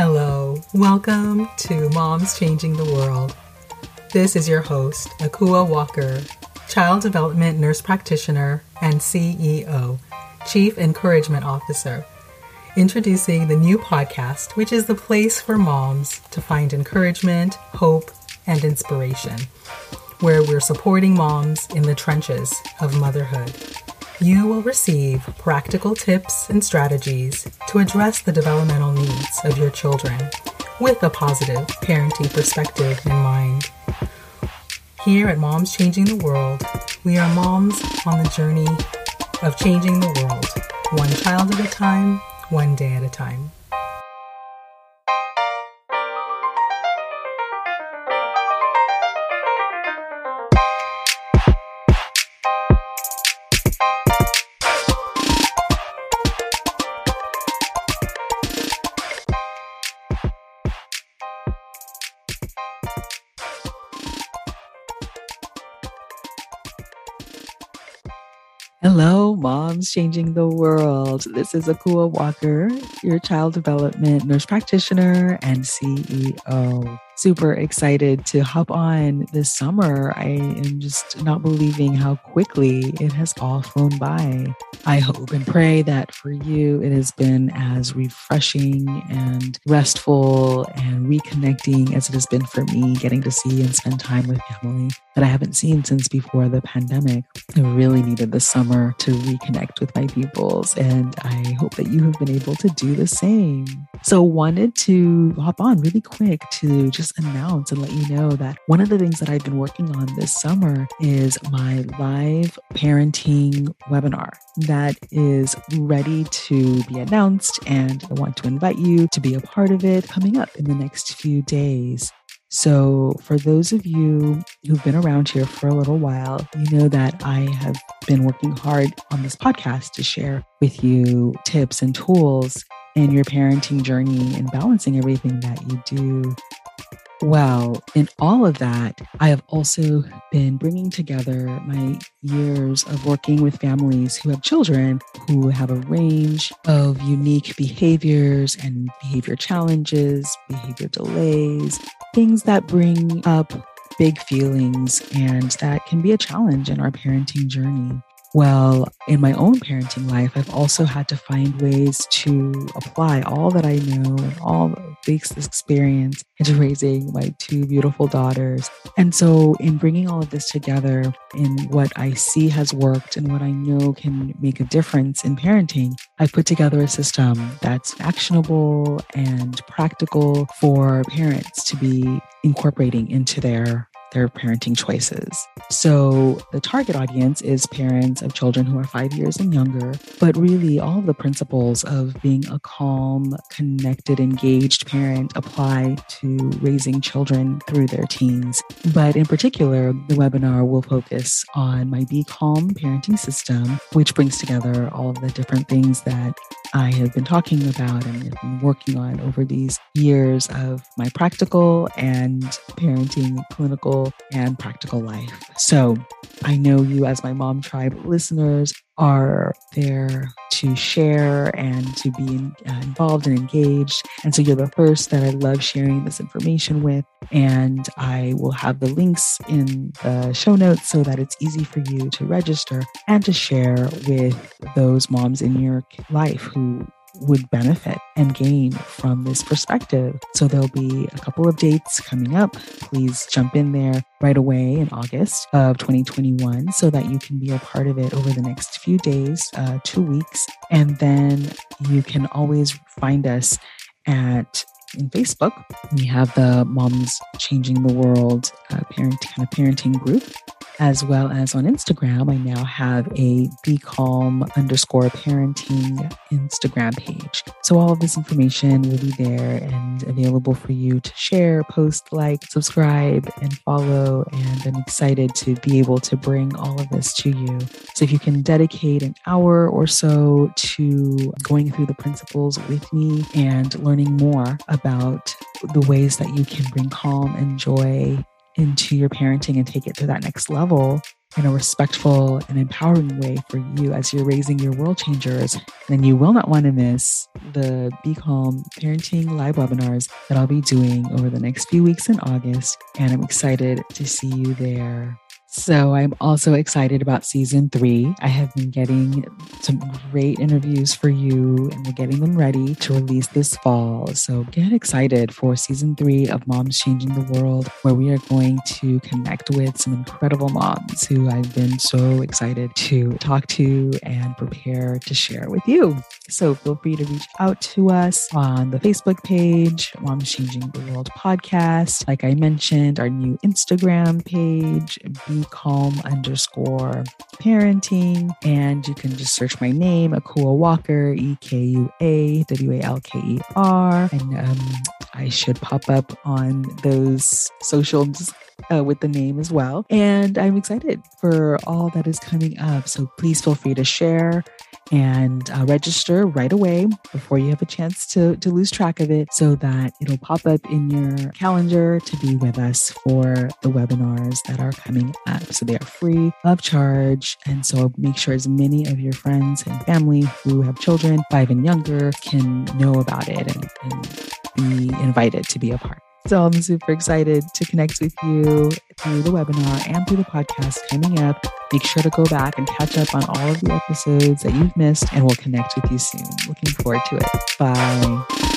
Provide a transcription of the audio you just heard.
Hello, welcome to Moms Changing the World. This is your host, Ekua Walker, Child Development Nurse Practitioner and CEO, Chief Encouragement Officer, introducing the new podcast, which is the place for moms to find encouragement, hope, and inspiration, where we're supporting moms in the trenches of motherhood you will receive practical tips and strategies to address the developmental needs of your children with a positive parenting perspective in mind. Here at Moms Changing the World, we are moms on the journey of changing the world, one child at a time, one day at a time. Hello, moms changing the world. This is Ekua Walker, your child development nurse practitioner and CEO super excited to hop on this summer. I am just not believing how quickly it has all flown by. I hope and pray that for you it has been as refreshing and restful and reconnecting as it has been for me getting to see and spend time with family that I haven't seen since before the pandemic. I really needed the summer to reconnect with my peoples, and I hope that you have been able to do the same. So, wanted to hop on really quick to just just announce and let you know that one of the things that I've been working on this summer is my live parenting webinar that is ready to be announced. And I want to invite you to be a part of it coming up in the next few days. So, for those of you who've been around here for a little while, you know that I have been working hard on this podcast to share with you tips and tools in your parenting journey and balancing everything that you do well, in all of that, I have also been bringing together my years of working with families who have children who have a range of unique behaviors and behavior challenges, behavior delays, things that bring up big feelings and that can be a challenge in our parenting journey. Well, in my own parenting life, I've also had to find ways to apply all that I know and all this experience into raising my two beautiful daughters. And so, in bringing all of this together in what I see has worked and what I know can make a difference in parenting, I've put together a system that's actionable and practical for parents to be incorporating into their their parenting choices. So, the target audience is parents of children who are five years and younger, but really all of the principles of being a calm, connected, engaged parent apply to raising children through their teens. But in particular, the webinar will focus on my Be Calm parenting system, which brings together all of the different things that I have been talking about and have been working on over these years of my practical and parenting clinical and practical life. So I know you, as my Mom Tribe listeners, are there to share and to be uh, involved and engaged. And so you're the first that I love sharing this information with. And I will have the links in the show notes so that it's easy for you to register and to share with those moms in your life who would benefit and gain from this perspective. So there'll be a couple of dates coming up. Please jump in there right away in August of 2021 so that you can be a part of it over the next few days, uh, two weeks. And then you can always find us at in Facebook. We have the Moms Changing the World uh, parent kind of parenting group as well as on Instagram. I now have a Be Calm underscore parenting Instagram page. So all of this information will be there and available for you to share, post, like, subscribe, and follow. And I'm excited to be able to bring all of this to you. So if you can dedicate an hour or so to going through the principles with me and learning more about the ways that you can bring calm and joy into your parenting and take it to that next level, in a respectful and empowering way for you as you're raising your world changers. then you will not want to miss the Be Calm Parenting live webinars that I'll be doing over the next few weeks in August. And I'm excited to see you there. So I'm also excited about season three. I have been getting some great interviews for you and we're getting them ready to release this fall. So get excited for season three of Moms Changing the World, where we are going to connect with some incredible moms who I've been so excited to talk to and prepare to share with you. So feel free to reach out to us on the Facebook page, Moms Changing the World podcast. Like I mentioned, our new Instagram page, Be Calm underscore parenting. And you can just search my name, Ekua Walker, E K U A W A L K E R. And um, I should pop up on those socials uh, with the name as well. And I'm excited for all that is coming up. So please feel free to share and uh, register right away before you have a chance to, to lose track of it so that it'll pop up in your calendar to be with us for the webinars that are coming up. So they are free of charge. And so make sure as many of your friends and family who have children, five and younger, can know about it and, and be invited to be a part. So I'm super excited to connect with you through the webinar and through the podcast coming up. Make sure to go back and catch up on all of the episodes that you've missed, and we'll connect with you soon. Looking forward to it. Bye.